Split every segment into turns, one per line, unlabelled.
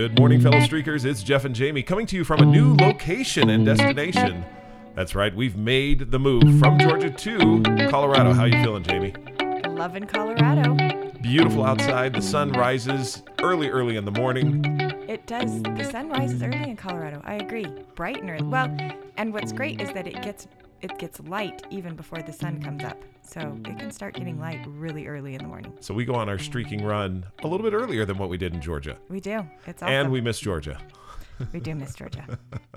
Good morning, fellow streakers. It's Jeff and Jamie coming to you from a new location and destination. That's right, we've made the move from Georgia to Colorado. How you feeling, Jamie?
Loving Colorado.
Beautiful outside. The sun rises early, early in the morning.
It does. The sun rises early in Colorado. I agree. Bright and early. Well, and what's great is that it gets it gets light even before the sun comes up. So it can start getting light really early in the morning.
So we go on our streaking run a little bit earlier than what we did in Georgia.
We do. It's awesome.
And we miss Georgia.
we do miss Georgia.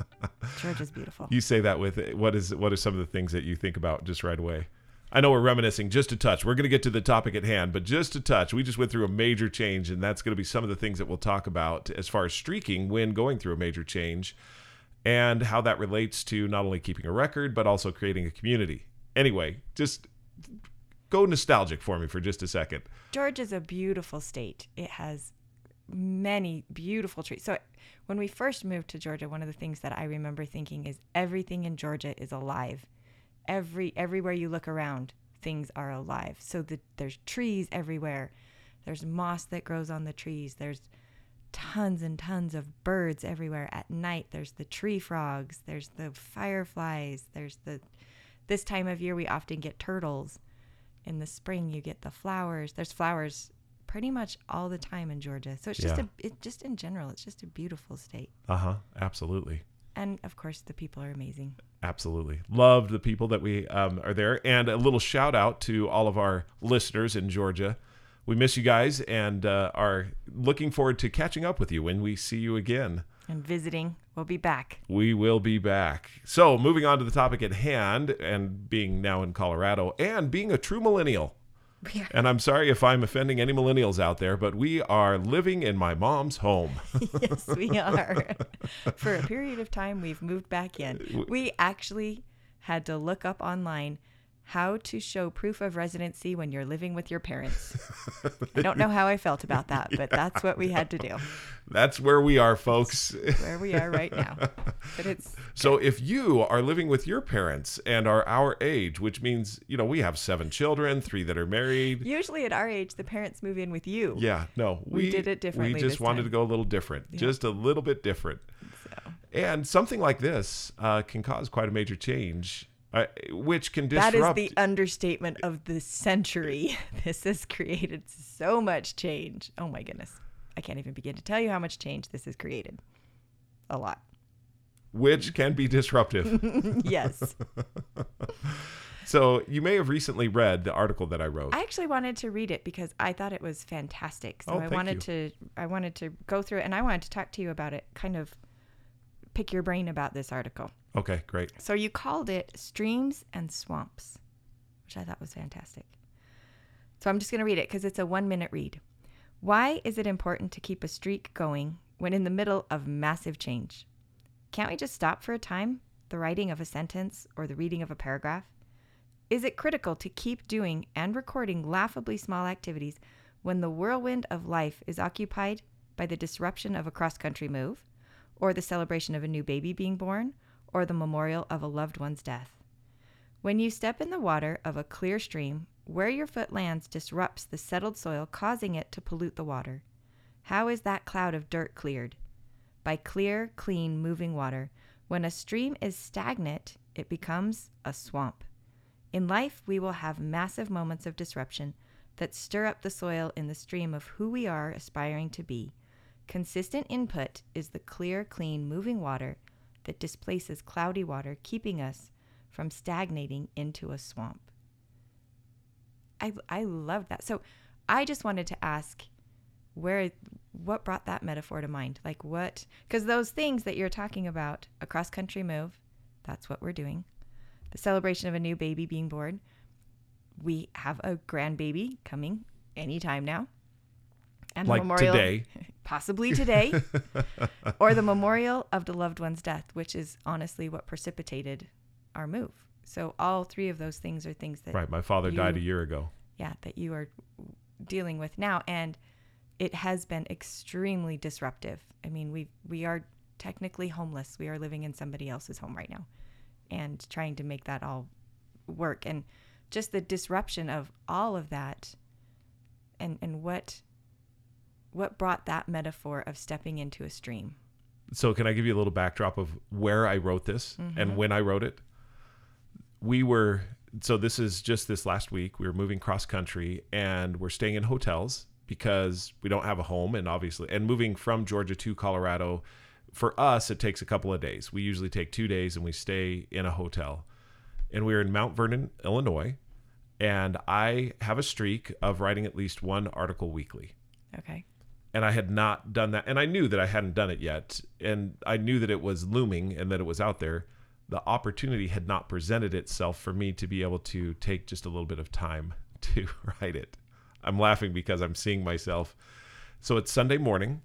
Georgia's beautiful.
You say that with what is what are some of the things that you think about just right away? I know we're reminiscing just a touch. We're going to get to the topic at hand, but just a touch. We just went through a major change, and that's going to be some of the things that we'll talk about as far as streaking when going through a major change and how that relates to not only keeping a record, but also creating a community. Anyway, just go nostalgic for me for just a second.
Georgia's a beautiful state. It has many beautiful trees. So when we first moved to Georgia, one of the things that I remember thinking is everything in Georgia is alive every everywhere you look around, things are alive. So the, there's trees everywhere. There's moss that grows on the trees. There's tons and tons of birds everywhere at night. There's the tree frogs. There's the fireflies. There's the this time of year we often get turtles. In the spring you get the flowers. There's flowers pretty much all the time in Georgia. So it's just yeah. a it just in general, it's just a beautiful state.
Uh-huh. Absolutely
and of course the people are amazing
absolutely loved the people that we um, are there and a little shout out to all of our listeners in georgia we miss you guys and uh, are looking forward to catching up with you when we see you again
and visiting we'll be back
we will be back so moving on to the topic at hand and being now in colorado and being a true millennial and I'm sorry if I'm offending any millennials out there, but we are living in my mom's home.
yes, we are. For a period of time, we've moved back in. We actually had to look up online how to show proof of residency when you're living with your parents. I don't know how I felt about that, but that's what we had to do.
That's where we are, folks.
where we are right now. But it's
So if you are living with your parents and are our age, which means, you know, we have seven children, three that are married.
Usually at our age, the parents move in with you.
Yeah, no.
We, we did it differently.
We just wanted
time.
to go a little different. Yeah. Just a little bit different. So. And something like this uh, can cause quite a major change uh, which can disrupt.
That is the understatement of the century. This has created so much change. Oh my goodness. I can't even begin to tell you how much change this has created. A lot.
Which can be disruptive.
yes.
so you may have recently read the article that I wrote.
I actually wanted to read it because I thought it was fantastic. So
oh,
I wanted
you.
to I wanted to go through it and I wanted to talk to you about it, kind of pick your brain about this article.
Okay, great.
So you called it Streams and Swamps, which I thought was fantastic. So I'm just going to read it because it's a one minute read. Why is it important to keep a streak going when in the middle of massive change? Can't we just stop for a time, the writing of a sentence or the reading of a paragraph? Is it critical to keep doing and recording laughably small activities when the whirlwind of life is occupied by the disruption of a cross country move, or the celebration of a new baby being born, or the memorial of a loved one's death. When you step in the water of a clear stream, where your foot lands disrupts the settled soil, causing it to pollute the water. How is that cloud of dirt cleared? By clear, clean, moving water. When a stream is stagnant, it becomes a swamp. In life, we will have massive moments of disruption that stir up the soil in the stream of who we are aspiring to be. Consistent input is the clear, clean, moving water that displaces cloudy water, keeping us from stagnating into a swamp. I, I love that. So I just wanted to ask where what brought that metaphor to mind? Like what because those things that you're talking about, a cross country move, that's what we're doing. The celebration of a new baby being born. We have a grandbaby coming anytime now.
And like memorial today.
possibly today, or the memorial of the loved one's death, which is honestly what precipitated our move. So all three of those things are things that
right. My father you, died a year ago.
Yeah, that you are dealing with now, and it has been extremely disruptive. I mean, we we are technically homeless. We are living in somebody else's home right now, and trying to make that all work, and just the disruption of all of that, and and what what brought that metaphor of stepping into a stream?
So, can I give you a little backdrop of where I wrote this and mm-hmm. when I wrote it? We were, so this is just this last week. We were moving cross country and we're staying in hotels because we don't have a home. And obviously, and moving from Georgia to Colorado, for us, it takes a couple of days. We usually take two days and we stay in a hotel. And we were in Mount Vernon, Illinois. And I have a streak of writing at least one article weekly
Okay.
And I had not done that. And I knew that I hadn't done it yet. And I knew that it was looming and that it was out there. The opportunity had not presented itself for me to be able to take just a little bit of time to write it. I'm laughing because I'm seeing myself. So it's Sunday morning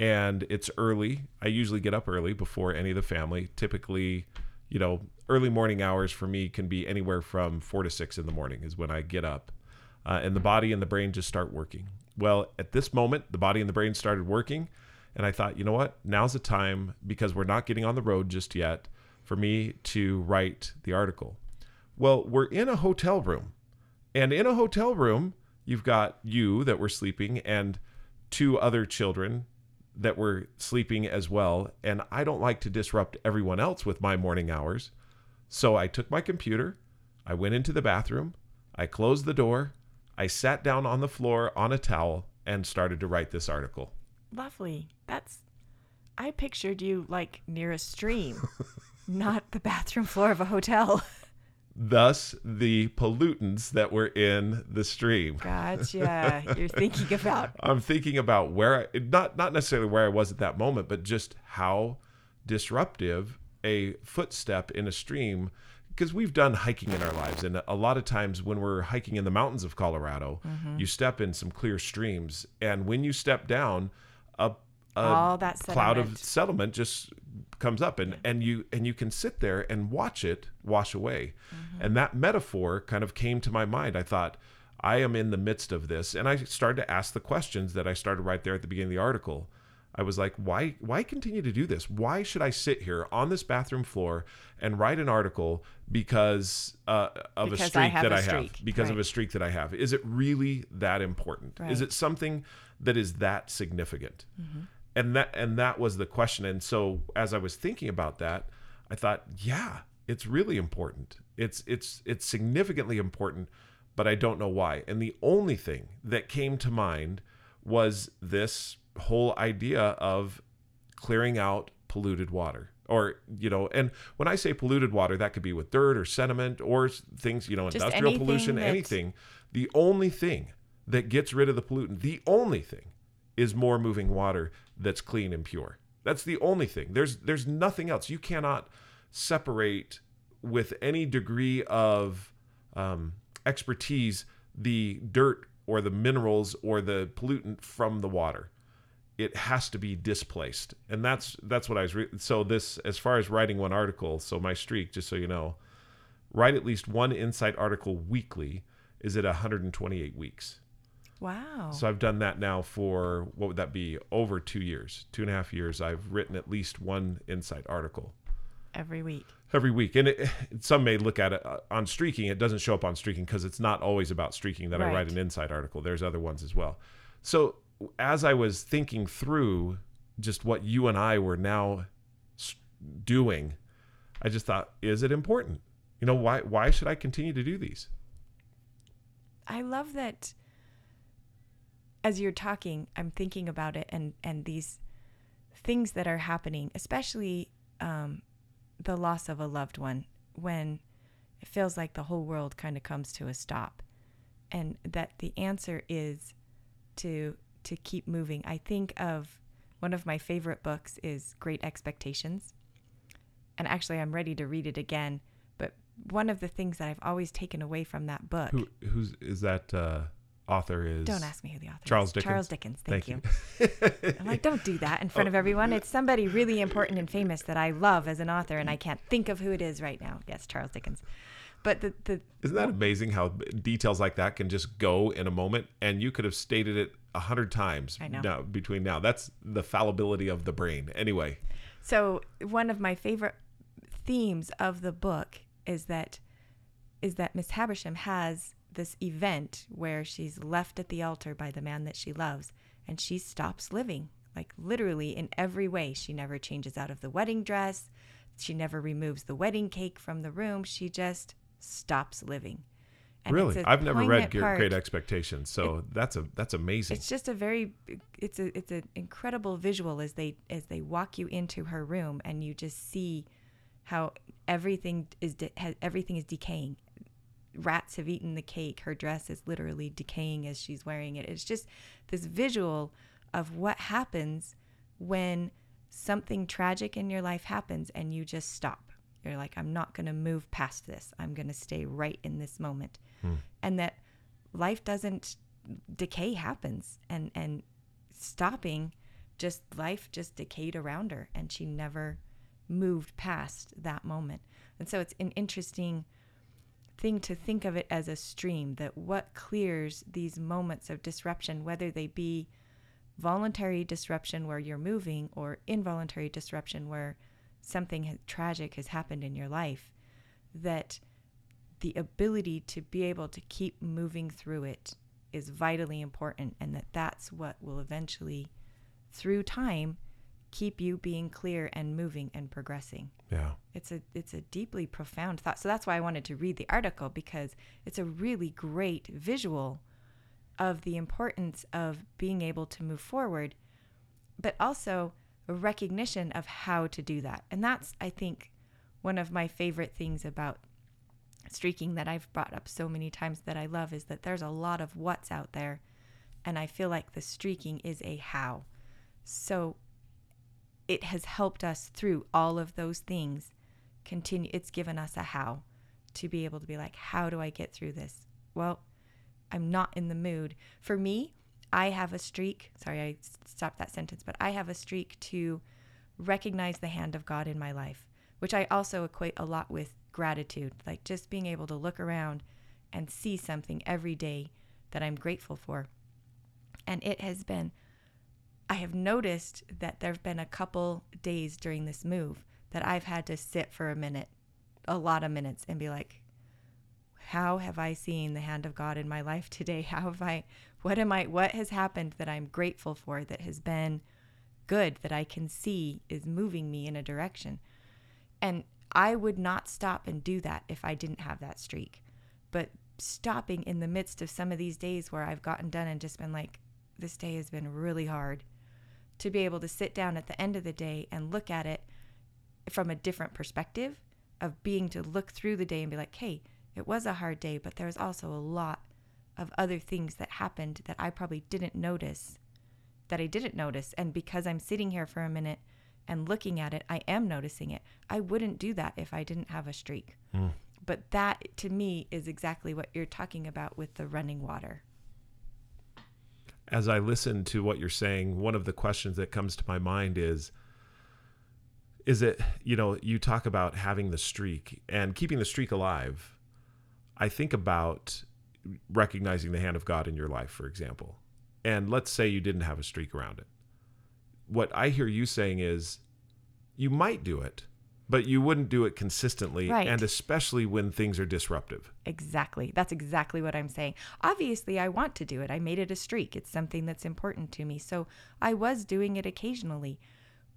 and it's early. I usually get up early before any of the family. Typically, you know, early morning hours for me can be anywhere from four to six in the morning is when I get up. Uh, and the body and the brain just start working. Well, at this moment, the body and the brain started working. And I thought, you know what? Now's the time because we're not getting on the road just yet for me to write the article. Well, we're in a hotel room. And in a hotel room, you've got you that were sleeping and two other children that were sleeping as well. And I don't like to disrupt everyone else with my morning hours. So I took my computer, I went into the bathroom, I closed the door, I sat down on the floor on a towel, and started to write this article.
Lovely. That's. I pictured you like near a stream, not the bathroom floor of a hotel.
Thus, the pollutants that were in the stream.
Gotcha. You're thinking about.
I'm thinking about where I, not not necessarily where I was at that moment, but just how disruptive a footstep in a stream because we've done hiking in our lives and a lot of times when we're hiking in the mountains of Colorado, mm-hmm. you step in some clear streams and when you step down a, a
All that
cloud of
sediment.
settlement just comes up and, and you and you can sit there and watch it wash away. Mm-hmm. And that metaphor kind of came to my mind. I thought, I am in the midst of this. And I started to ask the questions that I started right there at the beginning of the article. I was like, why why continue to do this? Why should I sit here on this bathroom floor and write an article because uh, of
Because I
a streak
have
that
a
I have?
streak,
Because of a streak that I have. Is it really that important?
Right.
Is it something that is that significant?
Mm-hmm.
And that and that was the question. And so as I was thinking about that, I thought, yeah, it's really important. It's it's it's significantly important, but I don't know why. And the only thing that came to mind was this whole idea of clearing out polluted water or you know and when i say polluted water that could be with dirt or sediment or things you know
Just
industrial
anything
pollution anything. The only thing that gets rid of the pollutant the only thing is more moving water that's clean and pure. That's the only thing. There's there's nothing else. You cannot separate with any degree of um, expertise the dirt or the minerals or the pollutant from the water it has to be displaced. And that's that's what i was re- so this as far as writing one article so my streak just so you know write at least one insight article weekly is at 128 weeks.
Wow.
so i've done that now for what would that be? Over two years two and a half years. I've written at least one insight article.
Every week.
every week. And it, some may look at it uh, on streaking. It doesn't show up on streaking because it's not always about streaking that i write an insight article. There's other ones as well. So as i was thinking through just what you and i were now doing i just thought is it important you know why why should i continue to do these
I love that as you're talking, I'm thinking about it and, and these things that are happening, especially um, the loss of a loved one, when it feels like the whole world kind of comes to a stop. And that the answer is to to keep moving. I think of one of my favorite books is Great Expectations. And actually I'm ready to read it again. But one of the things that I've always taken away from that book
who who's is that uh author is
don't ask me who the author
Charles
is.
Dickens?
Charles Dickens. Thank,
Thank
you. I'm like, don't do that in front of everyone. It's somebody really important and famous that I love as an author, and I can't think of who it is right now. Yes, Charles Dickens. But the, the
Isn't that amazing how details like that can just go in a moment and you could have stated it a hundred times
I know.
now, between now. That's the fallibility of the brain. Anyway,
so one of my favorite themes of the book is that is that Miss Habersham has this event where she's left at the altar by the man that she loves, and she stops living like literally in every way she never changes out of the wedding dress she never removes the wedding cake from the room she just stops living. And
really, I've never read Great. Great Expectations, so that's a that's amazing.
it's just a very it's a it's an incredible visual as they as they walk you into her room and you just see how everything is de- has, everything is decaying. Rats have eaten the cake. Her dress is literally decaying as she's wearing it. It's just this visual of what happens when something tragic in your life happens and you just stop you're like i'm not going to move past this. I'm going to stay right in this moment. Hmm. And that life doesn't decay happens. And and stopping just life just decayed around her and she never moved past that moment. And so it's an interesting thing to think of it as a stream that what clears these moments of disruption whether they be voluntary disruption where you're moving or involuntary disruption where something tragic has happened in your life that the ability to be able to keep moving through it is vitally important and that that's what will eventually through time keep you being clear and moving and progressing.
Yeah,
it's a it's a deeply profound thought. So that's why i wanted to read the article because it's a really great visual of the importance of being able to move forward but also recognition of how to do that and that's i think one of my favorite things about streaking that I've brought up so many times that I love is that there's a lot of what's out there and I feel like the streaking is a how. So it has helped us through all of those things continue it's given us a how to be able to be like how do I get through this? Well, I'm not in the mood. For me, I have a streak. Sorry, I stopped that sentence, but I have a streak to recognize the hand of God in my life, which I also equate a lot with gratitude, like just being able to look around and see something every day that I'm grateful for. And it has been, I have noticed that there have been a couple days during this move that I've had to sit for a minute, a lot of minutes, and be like, how have I seen the hand of God in my life today? How have I, what am I, what has happened that I'm grateful for that has been good that I can see is moving me in a direction? And I would not stop and do that if I didn't have that streak. But stopping in the midst of some of these days where I've gotten done and just been like, this day has been really hard, to be able to sit down at the end of the day and look at it from a different perspective of being to look through the day and be like, hey, it was a hard day, but there was also a lot of other things that happened that I probably didn't notice that I didn't notice. And because I'm sitting here for a minute and looking at it, I am noticing it. I wouldn't do that if I didn't have a streak. Hmm. But that to me is exactly what you're talking about with the running water.
as I listen to what you're saying, one of the questions that comes to my mind is is it, you know, you talk about having the streak and keeping the streak alive. I think about recognizing the hand of God in your life, for example. And let's say you didn't have a streak around it. What I hear you saying is you might do it, but you wouldn't do it consistently
Right.
and especially when things are disruptive.
Exactly. That's exactly what I'm saying. Obviously, I want to do it. I made it a streak. It's something that's important to me. So I was doing it occasionally.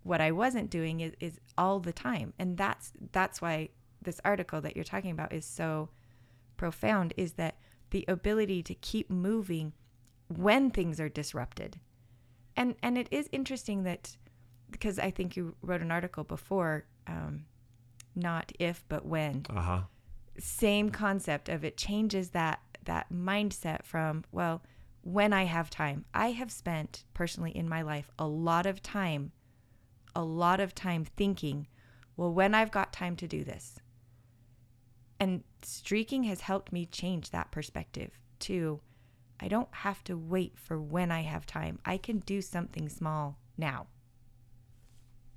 What I wasn't doing is, is all the time. And that's that's why this article that you're talking about is so profound is that the ability to keep moving when things are disrupted. And and it is interesting that because I think you wrote an article before, um, not if but when
Uh huh.
same concept of it changes that that mindset from well when i have time i have spent personally in my life a lot of time a lot of time thinking well when i've got time to do this and streaking has helped me change that perspective too. i don't have to wait for when i have time i can do something small now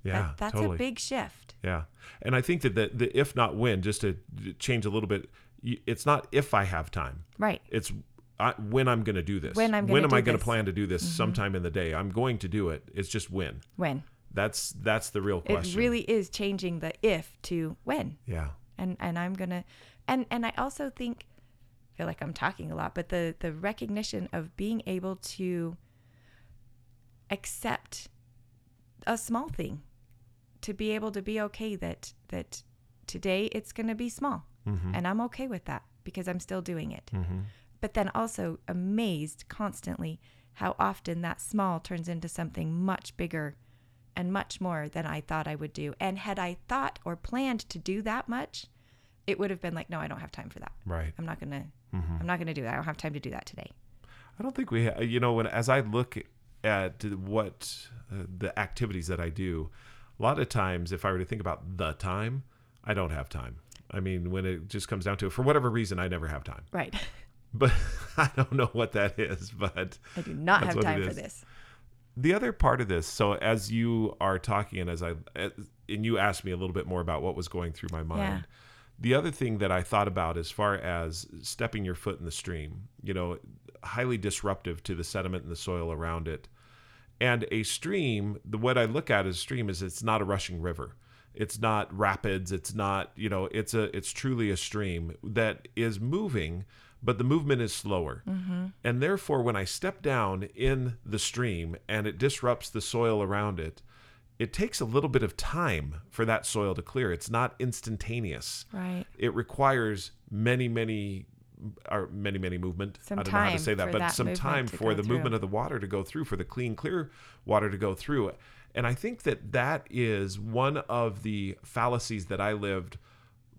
Yeah.
That- that's
totally.
a big shift
Yeah, and I think that the, the if not when, just to change a little bit, it's not if I have time.
right
It's I, when I'm going to do this.
When I'm
when
gonna
am
do
I going to plan to do this? Mm-hmm. Sometime in the day. I'm going to do it. It's just when.
when
That's that's the real question.
it really is changing the if to when
Yeah.
And and I'm gonna and and I also think I feel like I'm talking a lot, but the the recognition of being able to accept a small thing to be able to be okay that that today it's going to be small mm-hmm. and I'm okay with that because I'm still doing it. Mm-hmm. But then also amazed constantly how often that small turns into something much bigger and much more than I thought I would do. And had I thought or planned to do that much, it would have been like, no, I don't have time for that.
Right.
I'm not gonna. I'm not gonna do that. I don't have time to do that today.
I don't think we, ha- you know, when as I look at what uh, the activities that I do, a lot of times, if I were to think about the time, I don't have time. I mean, when it just comes down to it, for whatever reason, I never have time.
Right.
But I don't know what that is. But
I do not have time for this.
The other part of this, so as you are talking, and as I, as- and you asked me a little bit more about what was going through my mind. The other thing that I thought about as far as stepping your foot in the stream, you know, highly disruptive to the sediment and the soil around it. And a stream, the what I look at as a stream is it's not a rushing river. It's not rapids, it's not, you know, it's a it's truly a stream that is moving, but the movement is slower. Mm-hmm. And therefore when I step down in the stream and it disrupts the soil around it, it takes a little bit of time for that soil to clear. It's not instantaneous
Right.
it requires many many or many many movement
Some
i don't know how to say that but
that
some time for the
through.
movement of the water to go through for the clean clear water to go through and i think that that is one of the fallacies that i lived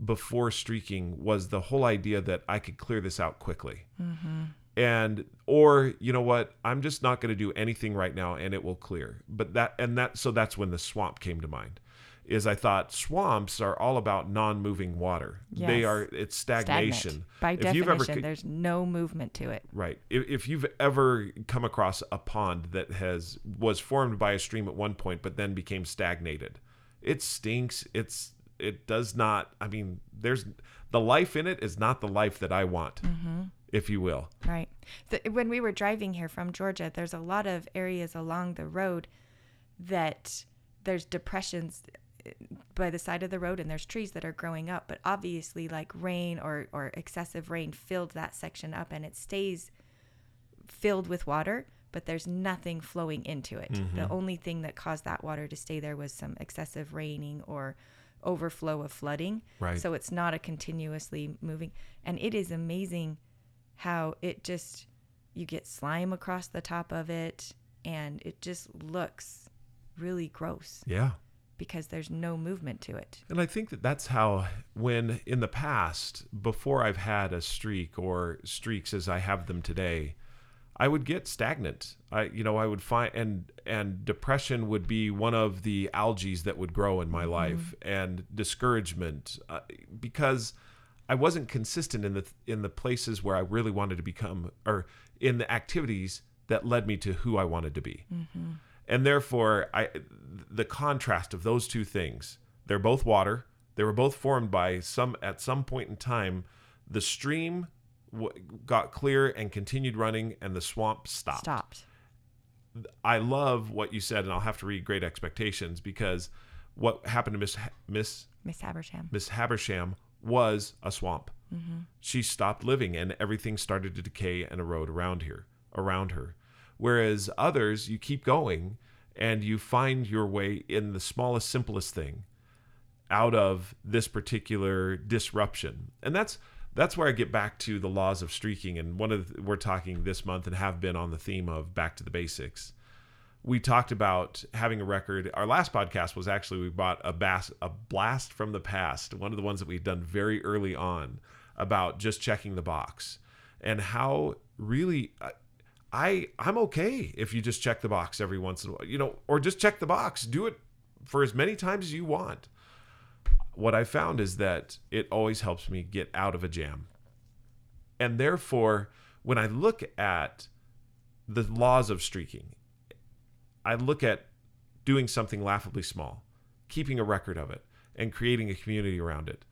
before streaking was the whole idea that i could clear this out quickly. Mm-hmm. And or you know what? I'm just not going to do anything right now and it will clear. But that and that so that's when the swamp came to mind is i thought swamps are all about non-moving water. They are it's
Stagnant.
stagnation.
By
if
definition,
you've ever
there's no movement to it.
right. If, if you've ever come across a pond that has was formed by a stream at one point but then became stagnated it stinks it's it does not i mean there's the life in it is not the life that i want if you will
Right. The, when we were driving here from Georgia, there's a lot of areas along the road that there's depressions eh, by the side of the road and there's trees that are growing up, but obviously like rain or or excessive rain filled that section up and it stays filled with water, but there's nothing flowing into it. The only thing that caused that water to stay there was some excessive raining or overflow of flooding.
Right.
So it's not a continuously moving and it is amazing how it just you get slime across the top of it and it just looks really gross
yeah
because there's no movement to it.
And I think that that's how, when in the past, before I've had a streak or streaks as I have them today, I would get stagnant. I, you know, I would find and and depression would be one of the algae that would grow in my life, and discouragement uh, because I wasn't consistent in the in the places where I really wanted to become, or in the activities that led me to who I wanted to be. And therefore i the contrast of those two things they're both water. They were both formed by some at some point in time the stream w- got clear and continued running and the swamp stopped
Stopped.
i love what you said and i'll have to read great expectations because what happened to miss miss
Miss Habersham
Miss Habersham was a swamp. Mm-hmm. She stopped living and everything started to decay and erode around here, around her. Whereas others, you keep going and you find your way in the smallest, simplest thing out of this particular disruption. And that's that's where I get back to the laws of streaking. And one of the, we're talking this month and have been on the theme of back to the basics we talked about having a record. Our last podcast was actually we bought a bass, a blast from the past, one of the ones that we'd done very early on about just checking the box and how really uh, I I'm okay if you just check the box every once in a while, you know, or just check the box. Do it for as many times as you want. What I found is that it always helps me get out of a jam. And therefore, when I look at the laws of streaking I look at doing something laughably small, keeping a record of it, and creating a community around it.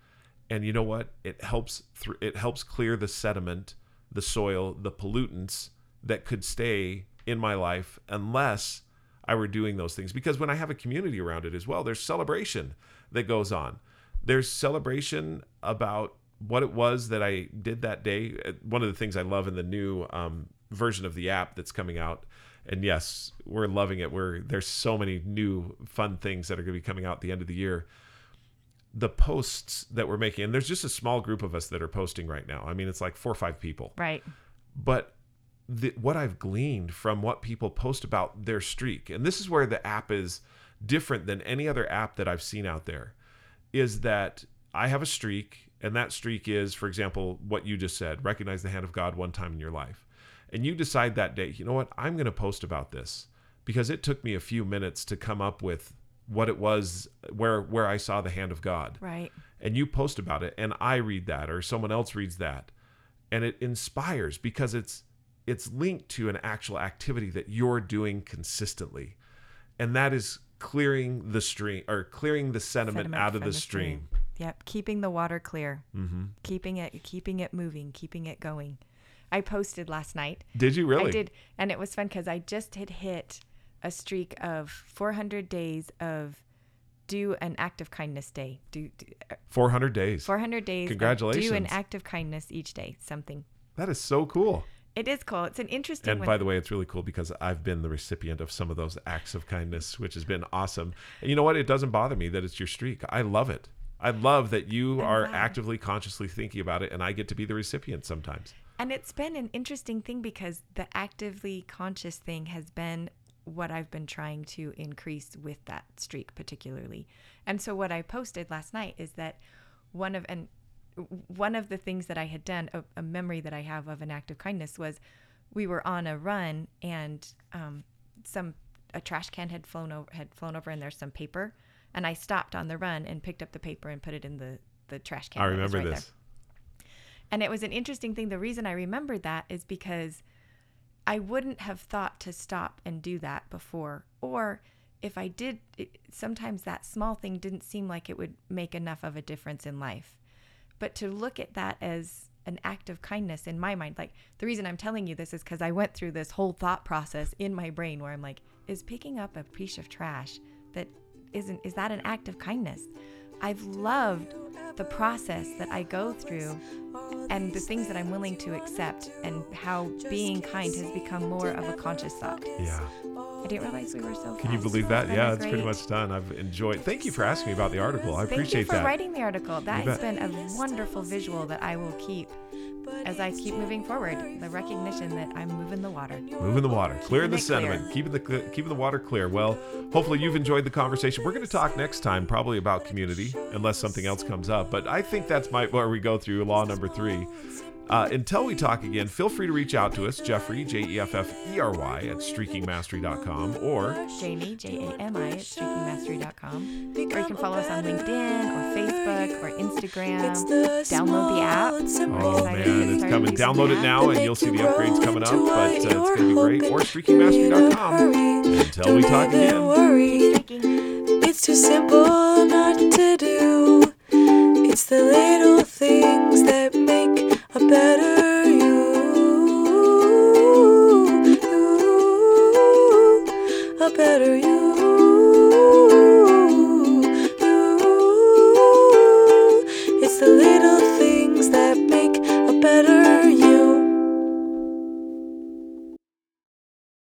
And you know what? It helps. Th- it helps clear the sediment, the soil, the pollutants that could stay in my life unless I were doing those things. Because when I have a community around it as well, there's celebration that goes on. There's celebration about what it was that I did that day. Uh, One of the things I love in the new um, version of the app that's coming out And yes, we're loving it. We're there's so many new fun things that are going to be coming out at the end of the year. The posts that we're making, and there's just a small group of us that are posting right now. I mean, it's like four or five people
Right.
but the, what I've gleaned from what people post about their streak, and this is where the app is different than any other app that I've seen out there, is that I have a streak, and that streak is, for example, what you just said recognize the hand of God one time in your life. And you decide that day, you know what, I'm going to post about this because it took me a few minutes to come up with what it was where where I saw the hand of God
Right.
and you post about it and I read that or someone else reads that and it inspires because it's it's linked to an actual activity that you're doing consistently and that is clearing the stream or clearing the sediment,
Sediment
out of
from
the stream.
Yep. Keeping the water clear.
hmm
Keeping it keeping it moving, keeping it going. I posted last night.
Did you really?
I did, and it was fun because I just had hit a streak of 400 days of do an act of kindness day. Do, do
400 days.
400 days. Congratulations. Do an act of kindness each day. Something.
That is so cool.
It is cool. It's an interesting
And
one.
by the way, it's really cool because I've been the recipient of some of those acts of kindness, which has been awesome. And you know what? It doesn't bother me that it's your streak. I love it. I love that you
I'm
are actively, consciously thinking about it, and I get to be the recipient sometimes.
And it's been an interesting thing because the actively conscious thing has been what I've been trying to increase with that streak, particularly. And so, what I posted last night is that one of and one of the things that I had done, a, a memory that I have of an act of kindness was we were on a run and um, some a trash can had flown over had flown over and there's some paper and I stopped on the run and picked up the paper and put it in the the trash can.
I remember
right
this.
there. And it was an interesting thing. The reason I remembered that is because I wouldn't have thought to stop and do that before. Or if I did, it, sometimes that small thing didn't seem like it would make enough of a difference in life. But to look at that as an act of kindness in my mind, like the reason I'm telling you this is because I went through this whole thought process in my brain where I'm like, is picking up a piece of trash that isn't, is that an act of kindness? I've loved the process that I go through and the things that I'm willing to accept and how being kind has become more of a conscious thought.
Yeah.
I didn't realize we were so
Can you believe that?
That
Yeah, it's pretty much done. I've enjoyed. Thank you for asking me about the article. I
Thank
appreciate
you for
that.
writing the article. That has
bet.
been a wonderful visual that I will keep as I keep moving forward. The recognition that I'm moving the water.
Moving the water, clearing the sediment, keeping the keeping the water clear. Well, hopefully you've enjoyed the conversation. We're going to talk next time, probably about community, unless something else comes up. But I think that's my where we go through law number three. Uh, until we talk again, feel free to reach out to us, Jeffery J E F F E R Y at streakingmastery.com, or
Jamie, J A M I, at streakingmastery.com. Or you can follow us on LinkedIn or Facebook or Instagram. Download the app.
oh man, it's coming. Download it now, and you'll see the upgrades coming up. But uh, it's going to be great. Or streakingmastery.com. Until we talk again.
Streaking.
It's too simple not to do. It's the lyrics.